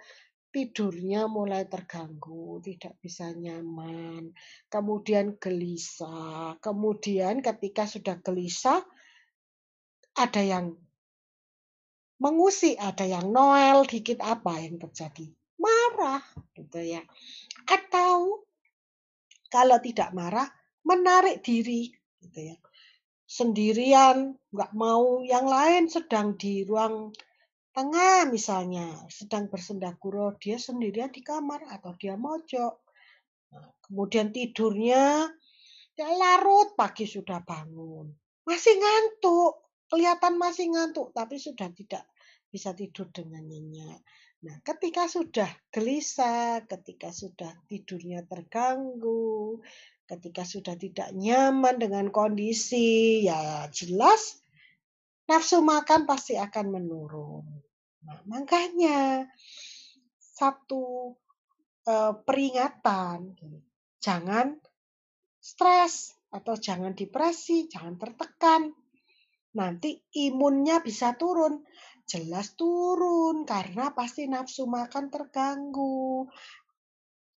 tidurnya mulai terganggu, tidak bisa nyaman, kemudian gelisah, kemudian ketika sudah gelisah ada yang mengusik, ada yang Noel dikit apa yang terjadi? Marah gitu ya. Atau kalau tidak marah, menarik diri gitu ya. Sendirian, nggak mau yang lain sedang di ruang tengah misalnya, sedang bersendaguro, dia sendirian di kamar atau dia mojok. Nah, kemudian tidurnya ya larut pagi sudah bangun. Masih ngantuk, kelihatan masih ngantuk tapi sudah tidak bisa tidur dengan nyenyak. Nah, ketika sudah gelisah, ketika sudah tidurnya terganggu, ketika sudah tidak nyaman dengan kondisi, ya jelas nafsu makan pasti akan menurun. Nah, makanya satu eh, peringatan, jangan stres atau jangan depresi, jangan tertekan. Nanti imunnya bisa turun jelas turun karena pasti nafsu makan terganggu.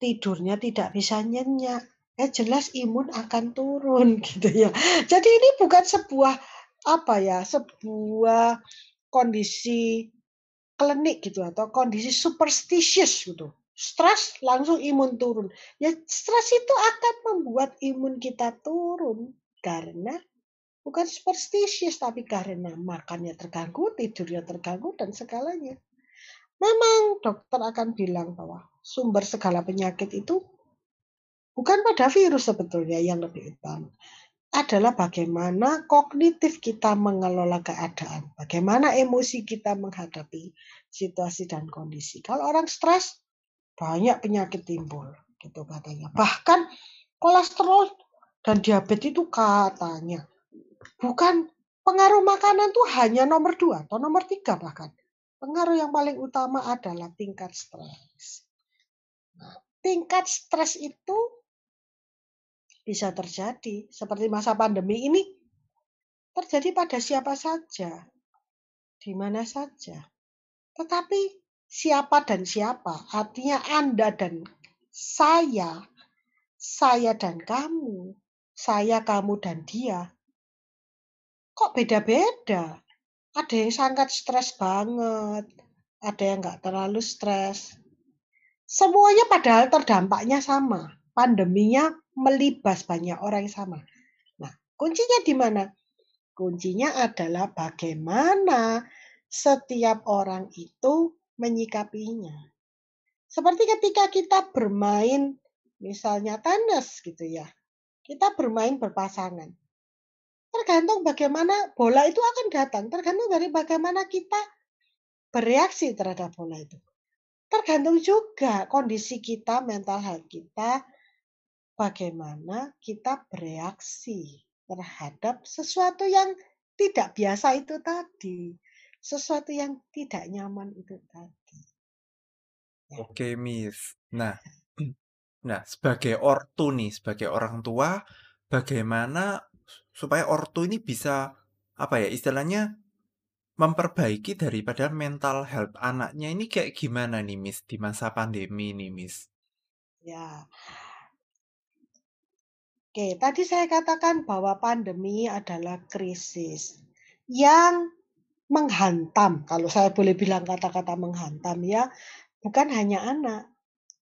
Tidurnya tidak bisa nyenyak. Eh jelas imun akan turun gitu ya. Jadi ini bukan sebuah apa ya, sebuah kondisi klinik gitu atau kondisi superstitious gitu. Stres langsung imun turun. Ya stres itu akan membuat imun kita turun karena Bukan superstitious, tapi karena makannya terganggu, tidurnya terganggu, dan segalanya. Memang dokter akan bilang bahwa sumber segala penyakit itu bukan pada virus sebetulnya yang lebih utama. Adalah bagaimana kognitif kita mengelola keadaan. Bagaimana emosi kita menghadapi situasi dan kondisi. Kalau orang stres, banyak penyakit timbul. Gitu katanya. Bahkan kolesterol dan diabetes itu katanya bukan pengaruh makanan tuh hanya nomor dua atau nomor tiga bahkan. Pengaruh yang paling utama adalah tingkat stres. Nah, tingkat stres itu bisa terjadi seperti masa pandemi ini terjadi pada siapa saja, di mana saja. Tetapi siapa dan siapa, artinya Anda dan saya, saya dan kamu, saya, kamu, dan dia, kok beda-beda. Ada yang sangat stres banget, ada yang nggak terlalu stres. Semuanya padahal terdampaknya sama. Pandeminya melibas banyak orang yang sama. Nah, kuncinya di mana? Kuncinya adalah bagaimana setiap orang itu menyikapinya. Seperti ketika kita bermain misalnya tenis gitu ya. Kita bermain berpasangan. Tergantung bagaimana bola itu akan datang, tergantung dari bagaimana kita bereaksi terhadap bola itu. Tergantung juga kondisi kita, mental health kita, bagaimana kita bereaksi terhadap sesuatu yang tidak biasa itu tadi, sesuatu yang tidak nyaman itu tadi. Ya. Oke, Miss. Nah, nah sebagai ortu nih, sebagai orang tua, bagaimana supaya ortu ini bisa apa ya istilahnya memperbaiki daripada mental health anaknya ini kayak gimana nih Miss di masa pandemi ini Miss? Ya. Oke, tadi saya katakan bahwa pandemi adalah krisis yang menghantam, kalau saya boleh bilang kata-kata menghantam ya, bukan hanya anak,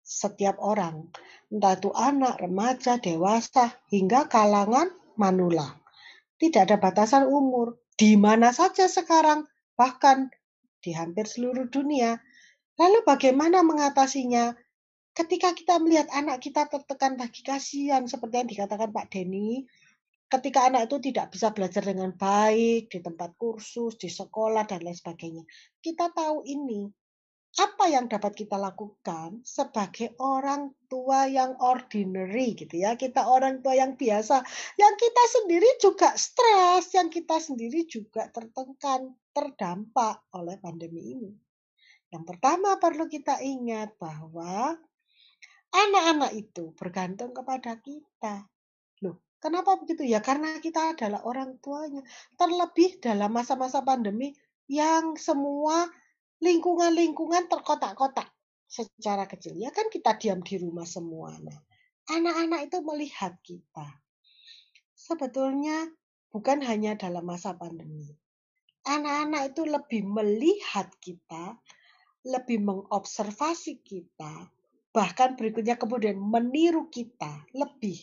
setiap orang, entah itu anak, remaja, dewasa, hingga kalangan manula. Tidak ada batasan umur, di mana saja sekarang, bahkan di hampir seluruh dunia. Lalu bagaimana mengatasinya? Ketika kita melihat anak kita tertekan bagi kasihan, seperti yang dikatakan Pak Denny, ketika anak itu tidak bisa belajar dengan baik di tempat kursus, di sekolah, dan lain sebagainya. Kita tahu ini. Apa yang dapat kita lakukan sebagai orang tua yang ordinary gitu ya. Kita orang tua yang biasa. Yang kita sendiri juga stres, yang kita sendiri juga tertekan, terdampak oleh pandemi ini. Yang pertama perlu kita ingat bahwa anak-anak itu bergantung kepada kita. Kenapa begitu? Ya karena kita adalah orang tuanya. Terlebih dalam masa-masa pandemi yang semua lingkungan-lingkungan terkotak-kotak secara kecil. Ya kan kita diam di rumah semua. Nah, anak-anak itu melihat kita. Sebetulnya bukan hanya dalam masa pandemi. Anak-anak itu lebih melihat kita, lebih mengobservasi kita, bahkan berikutnya kemudian meniru kita lebih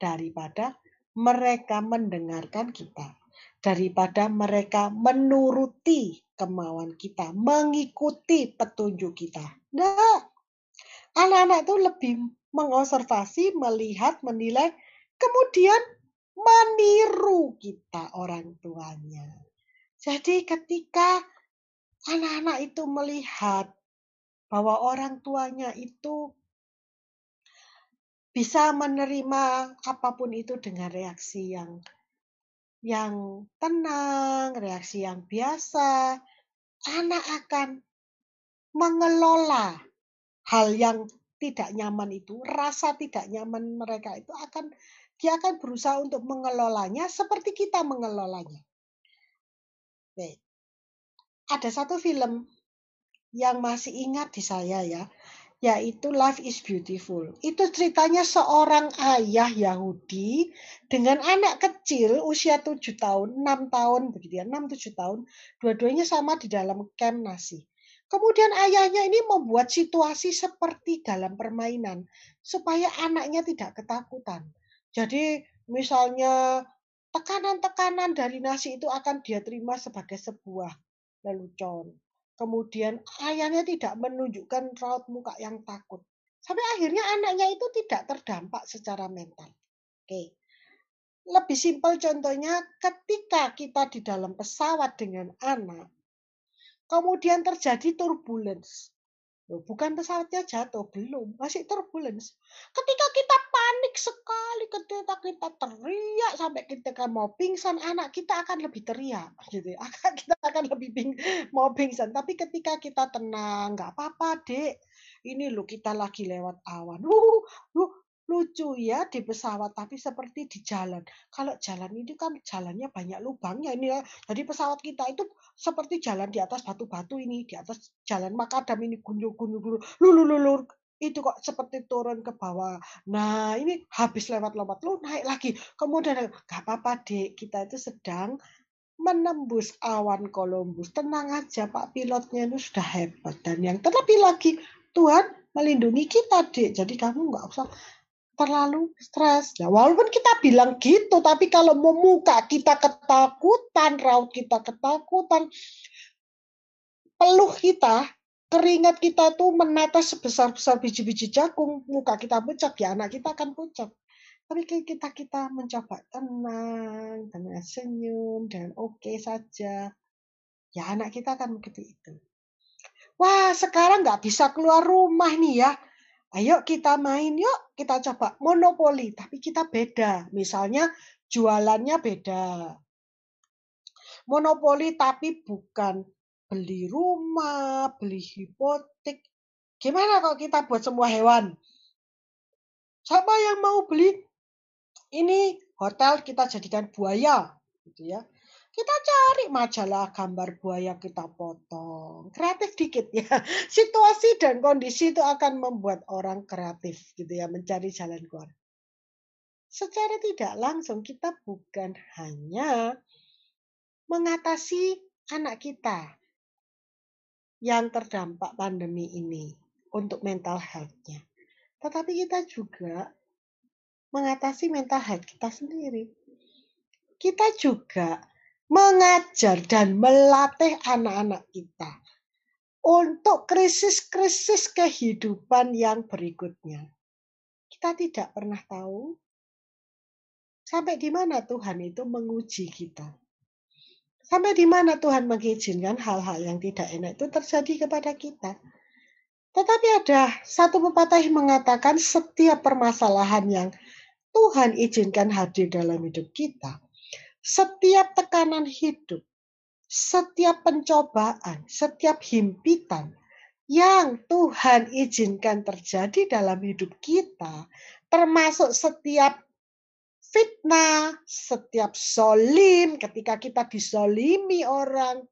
daripada mereka mendengarkan kita, daripada mereka menuruti kemauan kita, mengikuti petunjuk kita. Nah, anak-anak itu lebih mengobservasi, melihat, menilai, kemudian meniru kita orang tuanya. Jadi ketika anak-anak itu melihat bahwa orang tuanya itu bisa menerima apa pun itu dengan reaksi yang yang tenang, reaksi yang biasa, anak akan mengelola hal yang tidak nyaman itu, rasa tidak nyaman mereka itu akan dia akan berusaha untuk mengelolanya seperti kita mengelolanya. Ada satu film yang masih ingat di saya ya, yaitu Life is Beautiful. Itu ceritanya seorang ayah Yahudi dengan anak kecil usia 7 tahun, 6 tahun begitu ya, 6 7 tahun, dua-duanya sama di dalam camp nasi. Kemudian ayahnya ini membuat situasi seperti dalam permainan supaya anaknya tidak ketakutan. Jadi misalnya tekanan-tekanan dari nasi itu akan dia terima sebagai sebuah lelucon Kemudian ayahnya tidak menunjukkan raut muka yang takut. Sampai akhirnya anaknya itu tidak terdampak secara mental. Oke. Lebih simpel contohnya ketika kita di dalam pesawat dengan anak, kemudian terjadi turbulence. Bukan pesawatnya jatuh, belum, masih turbulence. Ketika kita panik sekali, ketika kita teriak sampai kita kan mau pingsan, anak kita akan lebih teriak, gitu. Ya. Kita akan lebih ping, mau pingsan. Tapi ketika kita tenang, nggak apa-apa, dek. Ini lo kita lagi lewat awan. Uh, uh, lucu ya di pesawat tapi seperti di jalan kalau jalan ini kan jalannya banyak lubangnya ini ya jadi pesawat kita itu seperti jalan di atas batu-batu ini di atas jalan makadam ini gunung-gunung lulu lulu itu kok seperti turun ke bawah. Nah, ini habis lewat-lewat lu naik lagi. Kemudian gak apa-apa, Dek. Kita itu sedang menembus awan Columbus. Tenang aja, Pak pilotnya itu sudah hebat. Dan yang terlebih lagi, Tuhan melindungi kita, Dek. Jadi kamu nggak usah terlalu stres. Nah, walaupun kita bilang gitu, tapi kalau memuka kita ketakutan, raut kita ketakutan, peluh kita keringat kita tuh menetes sebesar-besar biji-biji jagung, muka kita pucat, ya anak kita akan pucat. Tapi kita kita mencoba tenang, dengan senyum, dan oke okay saja, ya anak kita akan begitu itu. Wah, sekarang nggak bisa keluar rumah nih ya. Ayo kita main yuk, kita coba monopoli, tapi kita beda. Misalnya jualannya beda. Monopoli tapi bukan beli rumah, beli hipotek. Gimana kalau kita buat semua hewan? Siapa yang mau beli? Ini hotel kita jadikan buaya, gitu ya. Kita cari majalah gambar buaya kita potong. Kreatif dikit ya. Situasi dan kondisi itu akan membuat orang kreatif gitu ya, mencari jalan keluar. Secara tidak langsung kita bukan hanya mengatasi anak kita, yang terdampak pandemi ini untuk mental health-nya. tetapi kita juga mengatasi mental health kita sendiri. Kita juga mengajar dan melatih anak-anak kita untuk krisis-krisis kehidupan yang berikutnya. Kita tidak pernah tahu sampai di mana Tuhan itu menguji kita. Sampai di mana Tuhan mengizinkan hal-hal yang tidak enak itu terjadi kepada kita. Tetapi ada satu pepatah yang mengatakan setiap permasalahan yang Tuhan izinkan hadir dalam hidup kita, setiap tekanan hidup, setiap pencobaan, setiap himpitan yang Tuhan izinkan terjadi dalam hidup kita, termasuk setiap fitnah, setiap solim, ketika kita disolimi orang,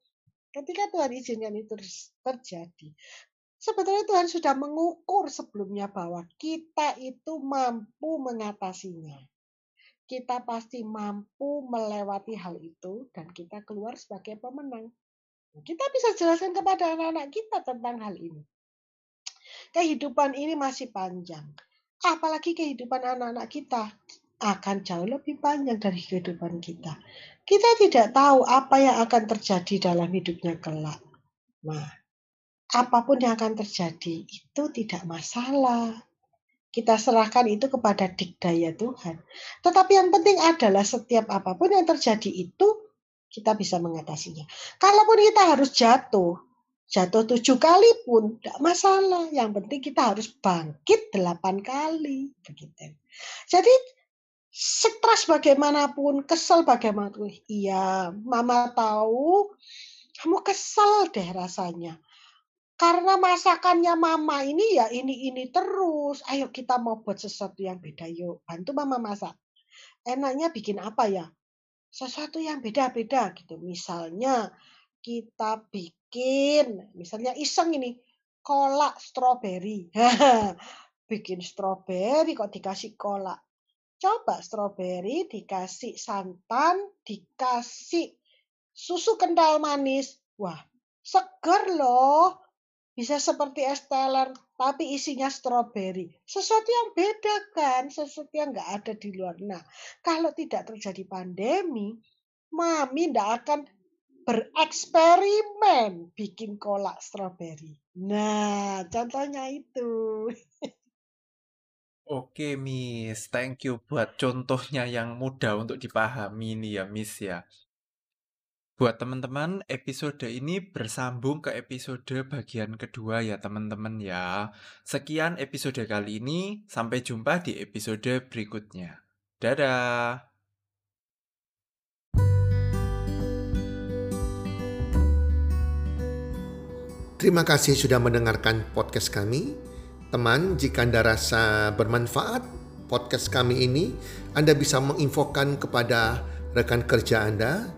ketika Tuhan izinkan itu terjadi. Sebetulnya Tuhan sudah mengukur sebelumnya bahwa kita itu mampu mengatasinya kita pasti mampu melewati hal itu dan kita keluar sebagai pemenang. Kita bisa jelaskan kepada anak-anak kita tentang hal ini. Kehidupan ini masih panjang. Apalagi kehidupan anak-anak kita akan jauh lebih panjang dari kehidupan kita. Kita tidak tahu apa yang akan terjadi dalam hidupnya kelak. Nah, apa pun yang akan terjadi itu tidak masalah. Kita serahkan itu kepada dikdaya Tuhan. Tetapi yang penting adalah setiap apa pun yang terjadi itu kita bisa mengatasinya. Kalaupun kita harus jatuh, jatuh tujuh kali pun tidak masalah. Yang penting kita harus bangkit delapan kali. Begitu. Jadi stres bagaimanapun, kesel bagaimanapun. Iya, mama tahu kamu kesel deh rasanya. Karena masakannya mama ini ya ini ini terus. Ayo kita mau buat sesuatu yang beda yuk. Bantu mama masak. Enaknya bikin apa ya? Sesuatu yang beda-beda gitu. Misalnya kita bikin, misalnya iseng ini kolak stroberi. bikin stroberi kok dikasih kolak. Coba stroberi dikasih santan, dikasih susu kental manis. Wah, seger loh bisa seperti es teler, tapi isinya stroberi. Sesuatu yang beda kan, sesuatu yang nggak ada di luar. Nah, kalau tidak terjadi pandemi, mami nggak akan bereksperimen bikin kolak stroberi. Nah, contohnya itu. Oke, Miss. Thank you buat contohnya yang mudah untuk dipahami nih ya, Miss ya. Buat teman-teman, episode ini bersambung ke episode bagian kedua ya teman-teman ya. Sekian episode kali ini, sampai jumpa di episode berikutnya. Dadah! Terima kasih sudah mendengarkan podcast kami. Teman, jika Anda rasa bermanfaat podcast kami ini, Anda bisa menginfokan kepada rekan kerja Anda